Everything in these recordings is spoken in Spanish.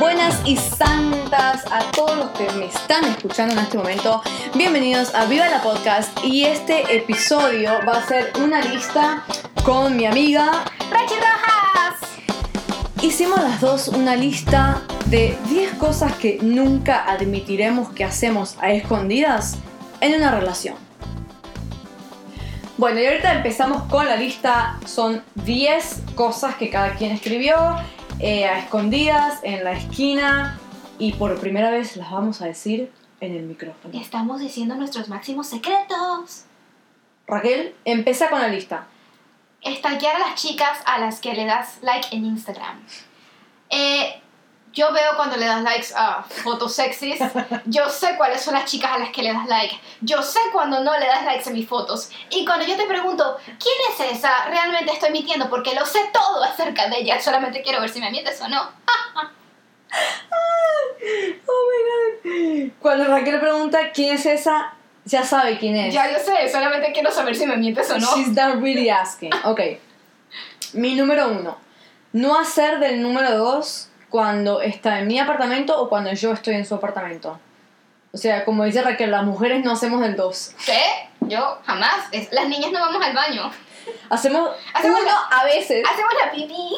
buenas y santas a todos los que me están escuchando en este momento. Bienvenidos a Viva la Podcast y este episodio va a ser una lista con mi amiga ¡Rachi Rojas! Hicimos las dos una lista de 10 cosas que nunca admitiremos que hacemos a escondidas en una relación. Bueno, y ahorita empezamos con la lista. Son 10 cosas que cada quien escribió eh, a escondidas, en la esquina. Y por primera vez las vamos a decir en el micrófono. Estamos diciendo nuestros máximos secretos. Raquel, empieza con la lista. Estalquear a las chicas a las que le das like en Instagram. Eh, yo veo cuando le das likes a fotos sexys. Yo sé cuáles son las chicas a las que le das like. Yo sé cuando no le das likes a mis fotos. Y cuando yo te pregunto, ¿quién es esa? Realmente estoy mintiendo porque lo sé todo acerca de ella. Solamente quiero ver si me mientes o no. Oh my god. Cuando Raquel pregunta quién es esa, ya sabe quién es. Ya yo sé, solamente quiero saber si me mientes o no. She's not really asking. Ok. Mi número uno. No hacer del número dos cuando está en mi apartamento o cuando yo estoy en su apartamento. O sea, como dice Raquel, las mujeres no hacemos del dos. ¿Qué? Yo jamás. Es- las niñas no vamos al baño. Hacemos, Hacemos uno la- a veces. Hacemos la pipí.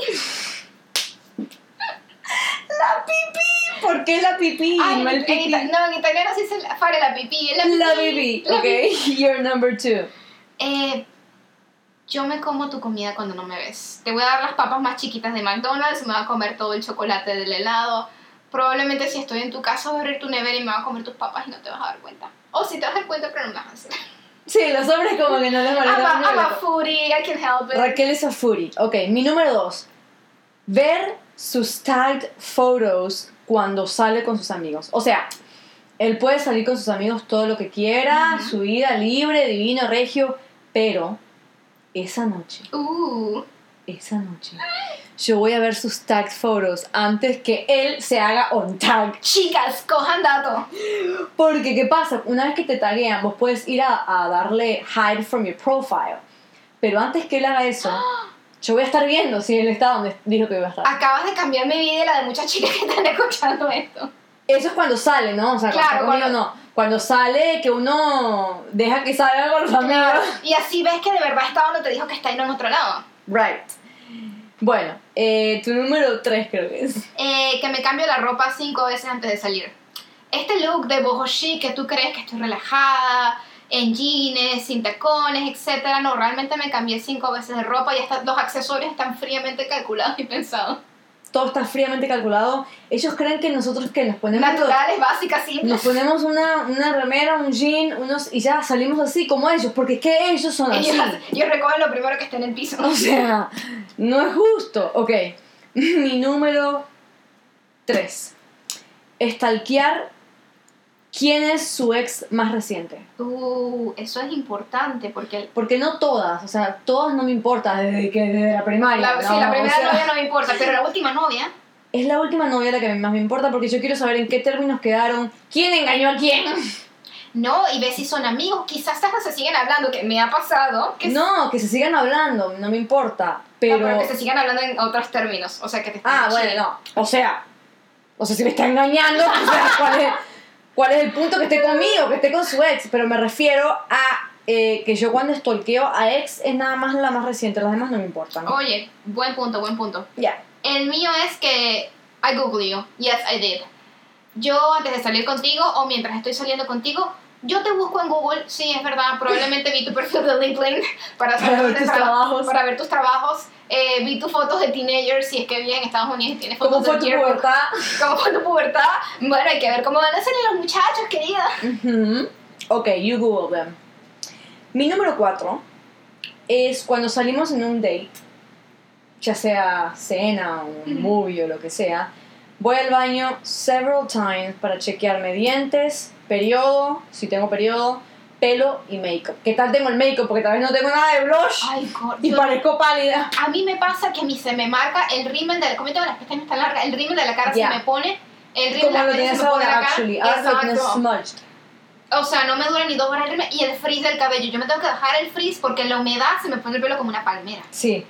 La pipí. ¿Por qué la pipí? Ay, no el en pipí. no, en italiano se dice la- fare la pipí. La pipí. La Ok. pipí. You're number two. Eh, yo me como tu comida cuando no me ves. Te voy a dar las papas más chiquitas de McDonald's, me voy a comer todo el chocolate del helado. Probablemente si estoy en tu casa voy a abrir tu nevera y me voy a comer tus papas y no te vas a dar cuenta. O si te vas a dar cuenta, pero no me vas a hacer. Sí, los hombres como que no les I'm molesta a, mucho I'm a foodie, I can help it. Raquel es a foodie. Ok, mi número dos. Ver sus tagged photos cuando sale con sus amigos. O sea, él puede salir con sus amigos todo lo que quiera, Ujú. su vida libre, divino, regio, pero esa noche, Uh, esa noche, yo voy a ver sus tagged photos antes que él se haga on tag. chicas, cojan dato. Porque, ¿qué pasa? Una vez que te taguean, vos puedes ir a, a darle hide from your profile. Pero antes que él haga eso, yo voy a estar viendo si él está donde dijo que iba a estar. Acabas de cambiar mi vida y la de muchas chicas que están escuchando esto. Eso es cuando sale, ¿no? O sea, cuando Claro, está conmigo, cuando- no. Cuando sale, que uno deja que salga con los amigos. Y así ves que de verdad está donde te dijo que está y no en otro lado. Right. Bueno, eh, tu número 3 creo que es. Eh, que me cambio la ropa cinco veces antes de salir. Este look de boho chic que tú crees que estoy relajada, en jeans, sin tacones, etc. No, realmente me cambié cinco veces de ropa y hasta los accesorios están fríamente calculados y pensados. Todo está fríamente calculado. Ellos creen que nosotros que nos ponemos... Naturales, básicas, simples. Nos ponemos una, una remera, un jean, unos, y ya salimos así como ellos, porque es que ellos son así. Ellos recogen lo primero que está en el piso. O sea, no es justo. Ok, mi número 3. Estalquear quién es su ex más reciente. Uh, eso es importante porque Porque no todas, o sea, todas no me importa desde que desde la primaria. la, ¿no? sí, la O primera sea, novia no me importa, pero la última novia. Es la última novia la que más me importa porque yo quiero saber en qué términos quedaron, quién engañó a quién. No, y ves si son amigos, quizás hasta se siguen hablando, que me ha pasado. Que No, que se sigan hablando, no me importa. Pero. No, pero que se sigan hablando en otros términos. O sea, que te están Ah, bueno, no. O sea, o sea, si me está engañando, o sea, ¿cuál es, cuál es el punto que esté conmigo, que esté con su ex? Pero me refiero a eh, que yo cuando stalkeo a ex es nada más la más reciente, las demás no me importan. Oye, buen punto, buen punto. Ya. El mío es que I Google you. Yes, I did. Yo antes de salir contigo o mientras estoy saliendo contigo, yo te busco en Google. Sí, es verdad. Probablemente vi tu perfil de LinkedIn para, saber Para ver tus traba- trabajos. Para ver tus trabajos. Eh, vi tus fotos de teenagers, si es que vives en Estados Unidos tienes fotos ¿Cómo fue de tu pubertad? ¿Cómo fue tu pubertad? Bueno, hay que ver cómo van a salir los muchachos, querida. Ujú. Ok, you Google them. Mi número 4 es cuando salimos en un date, ya sea cena, un Ujú. movie o lo que sea, voy al baño several times para chequearme dientes, periodo, si tengo periodo, pelo y make-up. ¿Qué tal tengo el make-up? Porque tal vez no tengo nada de blush Ay, y parezco pálida. A mí me pasa que a mí se me marca el rímel de la... Como yo tengo las pestañas tan largas, el rímel de la cara Ya. se me pone... El rímel de pestañas tienes se me pone acá. actually. Ahora lo tienes smudged. O sea, no me dura ni dos horas el rímel. Y el frizz del cabello. Yo me tengo que dejar el frizz porque la humedad se me pone el pelo como una palmera. Sí.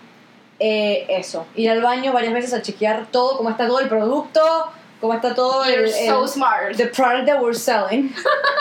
Eh, eso. Ir al baño varias veces a chequear todo, cómo está todo el producto, cómo está todo el, You're so el- smart. the product that we're selling.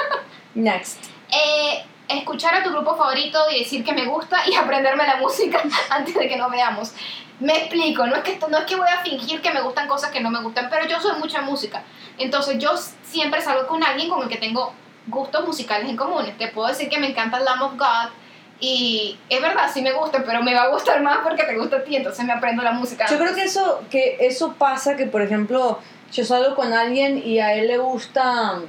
Next. Eh, escuchar a tu grupo favorito y decir que me gusta y aprenderme la música antes de que nos veamos. Me explico, no es, que no es que voy a fingir que me gustan cosas que no me gustan, pero yo soy mucha música. Entonces yo siempre salgo con alguien con el que tengo gustos musicales en común. Te puedo decir que me encanta Lamb of God y es verdad, sí me gusta, pero me va a gustar más porque te gusta a ti, entonces me aprendo la música. Yo creo que eso, que eso pasa que, por ejemplo, yo salgo con alguien y a él le gusta,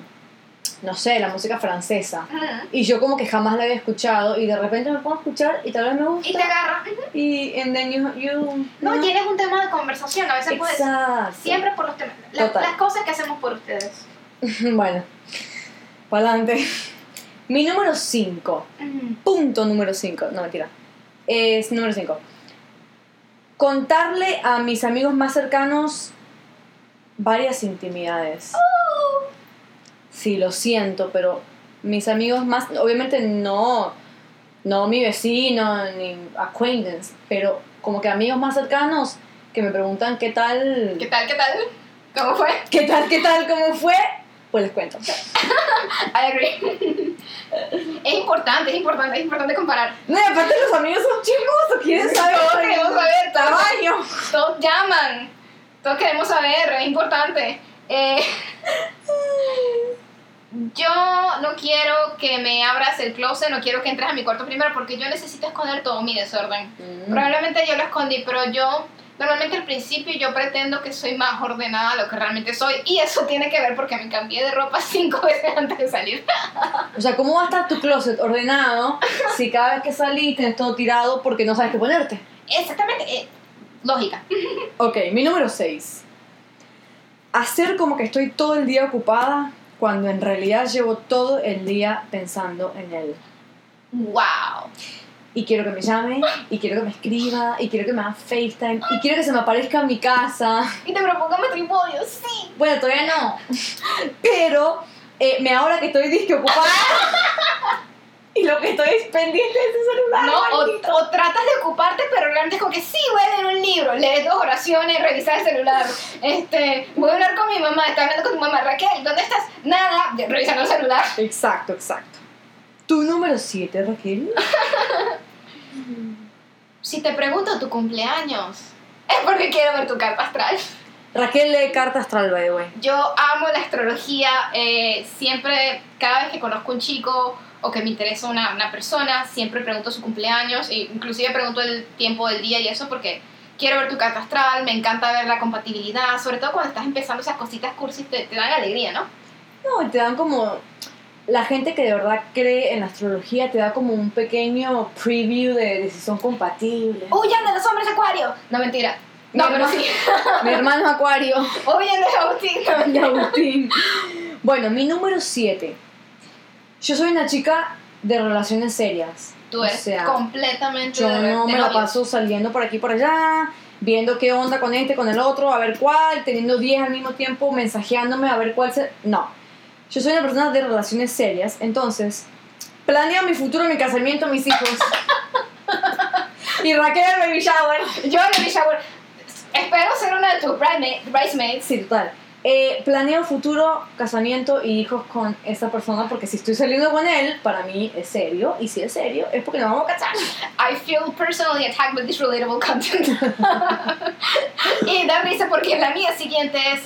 no sé, la música francesa. Y yo como que jamás la había escuchado y de repente me pongo a escuchar y tal vez me gusta. Y te agarra. ujú. Y and then you, you No, tienes un tema de conversación, a veces puedes... Exacto. Siempre por los temas. la- las cosas que hacemos por ustedes. Bueno, para adelante. Mi número 5, Ujú. punto número 5, no mentira, es número 5. Contarle a mis amigos más cercanos varias intimidades. Sí, lo siento, pero mis amigos más, obviamente no, no mi vecino ni acquaintance, pero como que amigos más cercanos que me preguntan qué tal, ¿Qué tal, qué tal? ¿Cómo fue? qué tal, qué tal, cómo fue, pues les cuento. I agree. es importante, es importante, es importante comparar. No, y aparte los amigos son chismosos, quieren saber. Todos queremos saber, tamaño. todos llaman, todos queremos saber, es importante. Eh, yo no quiero que me abras el closet, no quiero que entres a mi cuarto primero porque yo necesito esconder todo mi desorden. Mm. Probablemente yo lo escondí, pero yo normalmente al principio yo pretendo que soy más ordenada de lo que realmente soy y eso tiene que ver porque me cambié de ropa cinco veces antes de salir. O sea, ¿cómo va a estar tu closet ordenado si cada vez que salís tenés todo tirado porque no sabes qué ponerte? Exactamente, eh, lógica. Ok, mi número 6. Hacer como que estoy todo el día ocupada cuando en realidad llevo todo el día pensando en él. Wow. Y quiero que me llame, y quiero que me escriba, y quiero que me haga FaceTime, y quiero que se me aparezca en mi casa. Y te propongo matrimonio, sí. Bueno, todavía no. Pero eh, me ahora que estoy disque ocupada. y lo que estoy es pendiente de ese celular. No, o, o tratas de ocuparte, pero realmente es como que sí, voy a leer un libro, lees dos oraciones, revisar el celular. Este, voy a hablar con mi mamá, está hablando con tu mamá, Raquel, ¿dónde estás? Nada, revisando el celular. Exacto, exacto. Tu número 7, Raquel. Si te pregunto tu cumpleaños, es porque quiero ver tu carta astral. Raquel lee carta astral, by the way. Yo amo la astrología, eh, siempre, cada vez que conozco un chico o que me interesa una, una persona, siempre pregunto su cumpleaños, e inclusive pregunto el tiempo del día y eso porque quiero ver tu carta astral, me encanta ver la compatibilidad, sobre todo cuando estás empezando esas cositas cursis, te, te dan alegría, ¿no? No, te dan como. La gente que de verdad cree en la astrología te da como un pequeño preview de, de si son compatibles. ¡Huyan de los hombres acuario! No, mentira. No, Mi pero hermano- sí. Mi hermano Acuario. ¡Huyan de Agustín! No, de Agustín. Bueno, mi número 7. Yo soy una chica de relaciones serias. Tú O eres sea, completamente Yo de- no me la paso saliendo por aquí por allá, viendo qué onda con este, con el otro, a ver cuál, teniendo 10 al mismo tiempo, mensajeándome a ver cuál se... No. Yo soy una persona de relaciones serias, entonces planeo mi futuro, mi casamiento, mis hijos. y Raquel el baby shower. Yo el shower. Espero ser una de tus bridesma- bridesmaids. Sí, total. Eh, planeo futuro, casamiento y hijos con esa persona porque si estoy saliendo con él, para mí es serio. Y si es serio, es porque nos vamos a casar. I feel personally attacked with this relatable content. y da risa porque la mía siguiente es,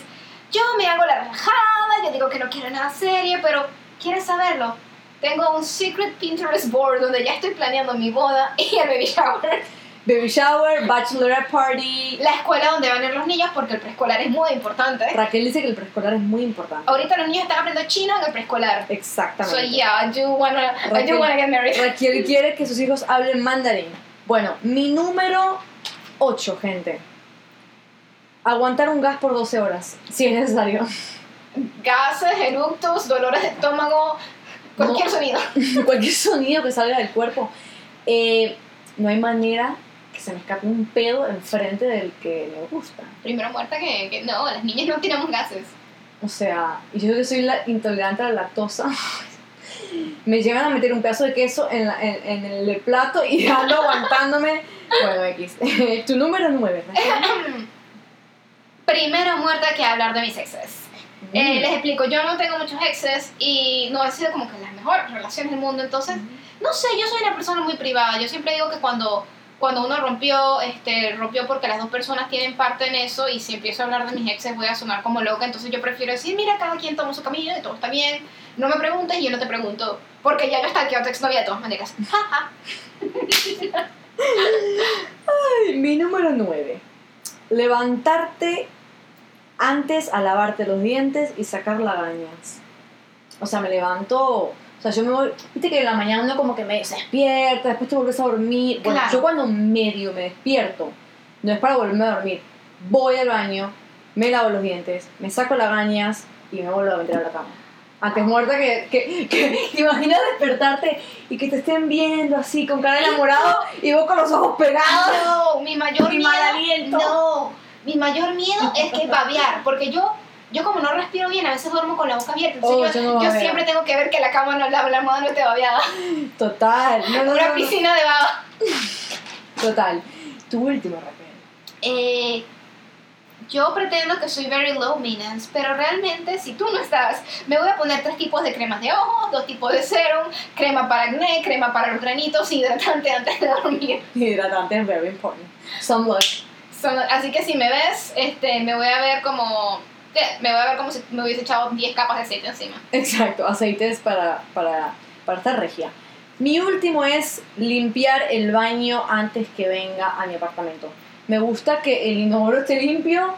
yo me hago la relajada, yo digo que no quiero nada serio, pero ¿quieres saberlo? Tengo un secret Pinterest board donde ya estoy planeando mi boda y el baby shower. Baby shower, bachelorette party. La escuela donde van a ir los niños porque el preescolar es muy importante. Raquel dice que el preescolar es muy importante. Ahorita los niños están aprendiendo chino en el preescolar. Exactamente. So yeah, I do wanna, I Raquel- do wanna get married. Raquel quiere que sus hijos hablen mandarín. Bueno, mi número 8, gente. Aguantar un gas por 12 horas, si es necesario. Gases, eructos, dolores de estómago, cualquier No. sonido. Cualquier sonido que salga del cuerpo. Eh, no hay manera que se me escape un pedo enfrente del que me gusta. Primero muerta que, que no, las niñas no tiramos gases. O sea, y yo que soy la intolerante a la lactosa. Me llegan a meter un pedazo de queso en, la- en, en el plato y ando aguantándome. Bueno, X. tu número 9. Primera muerta que hablar de mis exes. Eh, les explico, yo no tengo muchos exes y no han sido como que las mejores relaciones del mundo, entonces, no sé, yo soy una persona muy privada, yo siempre digo que cuando, cuando uno rompió, este, rompió porque las dos personas tienen parte en eso y si empiezo a hablar de mis exes voy a sonar como loca, entonces yo prefiero decir, mira, cada quien toma su camino y todo está bien, no me preguntes y yo no te pregunto, porque ya yo está aquí a tu exnovia de todas maneras. Ay, mi número 9. Levantarte antes a lavarte los dientes y sacar lagañas. O sea, me levanto. O sea, yo me voy. Viste que en la mañana uno como que me se despierta, después te vuelves a dormir. Bueno, Claro. yo cuando medio me despierto, no es para volverme a dormir. Voy al baño, me lavo los dientes, me saco lagañas y me vuelvo a meter a la cama. Antes muerta que, que, que te imaginas despertarte y que te estén viendo así con cara de enamorado y vos con los ojos pegados. No, mi mayor Mi miedo. mal aliento. No, mi mayor miedo es que babear, porque yo, yo como no respiro bien, a veces duermo con la boca abierta. Oh, yo no siempre tengo que ver que la cama no, la, la almohada no esté babeada. Total. No, no, Una piscina de baba. Total. Tu último, Raquel. Eh, yo pretendo que soy very low maintenance, pero realmente si tú no estás, me voy a poner tres tipos de cremas de ojos, dos tipos de serum, crema para acné, crema para los granitos, hidratante antes de dormir. Hidratante es very important. Sunblock. Así que si me ves, este, me voy a ver como, me voy a ver como si me hubiese echado 10 capas de aceite encima. Exacto, aceites para, para, para estar regia. Mi último es limpiar el baño antes que venga a mi apartamento. Me gusta que el inodoro esté limpio,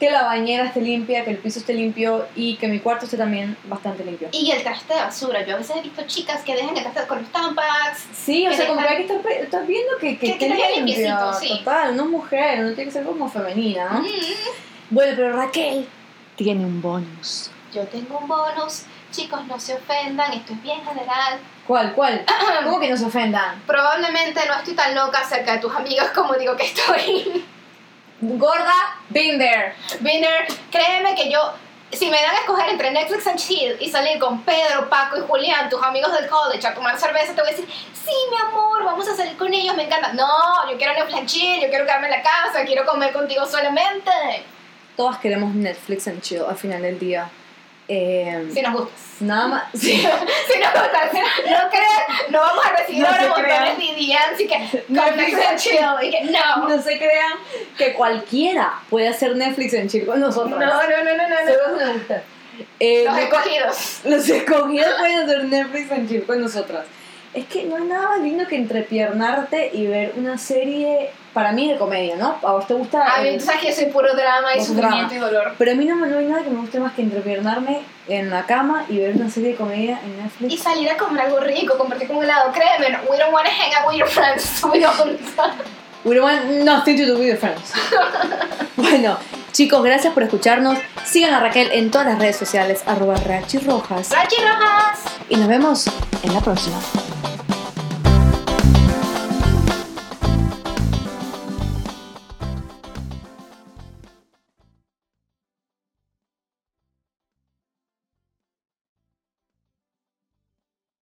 que la bañera esté limpia, que el piso esté limpio y que mi cuarto esté también bastante limpio. Y el traste de basura. Yo a veces he visto chicas que dejan el traste con los tampax. Sí, o sea, como que dejan- hay que estar, pe- estar viendo que, que, Que- esté limpio. sí. Total, uno es mujer, uno tiene que ser como femenina, ¿no? Mm, Bueno, pero Raquel tiene un bonus. yo tengo un bonus. Chicos, no se ofendan, esto es bien general. ¿Cuál? ¿Cuál? ¿Cómo que no se ofendan? Probablemente no estoy tan loca cerca de tus amigas como digo que estoy. Gorda, been there. Winner, créeme que yo, si me dan a escoger entre Netflix and chill y salir con Pedro, Paco y Julián, tus amigos del college, a tomar cerveza, te voy a decir, sí, mi amor, vamos a salir con ellos, me encanta. No, yo quiero Netflix and chill, yo quiero quedarme en la casa, quiero comer contigo solamente. Todas queremos Netflix and chill al final del día. Eh, Si nos gustas. Nada más. Si nos gustas. No crees, no vamos a recibir No ahora crean. montones de DMs y que Netflix and chill. Y que no. No se crean que cualquiera puede hacer Netflix and chill con No, nosotros. no, no, no, no, no. Solo nos gusta. Eh, Los escogidos. los escogidos pueden hacer Netflix and chill con nosotras. Es que no hay nada más lindo que entrepiernarte y ver una serie, para mí, de comedia, ¿no? A vos te gusta. A mí, tú sabes que yo soy puro drama y sufrimiento drama. y dolor. Pero a mí no, no hay nada que me guste más que entrepiernarme en la cama y ver una serie de comedia en Netflix. Y salir a comer algo rico, compartir con un helado. Créeme, we don't want to hang out with your friends. We don't. We don't want nothing to do with your friends. bueno, chicos, gracias por escucharnos. Sigan a Raquel en todas las redes sociales, arroba Rachi Rojas. Rachi Rojas. Y nos vemos en la próxima.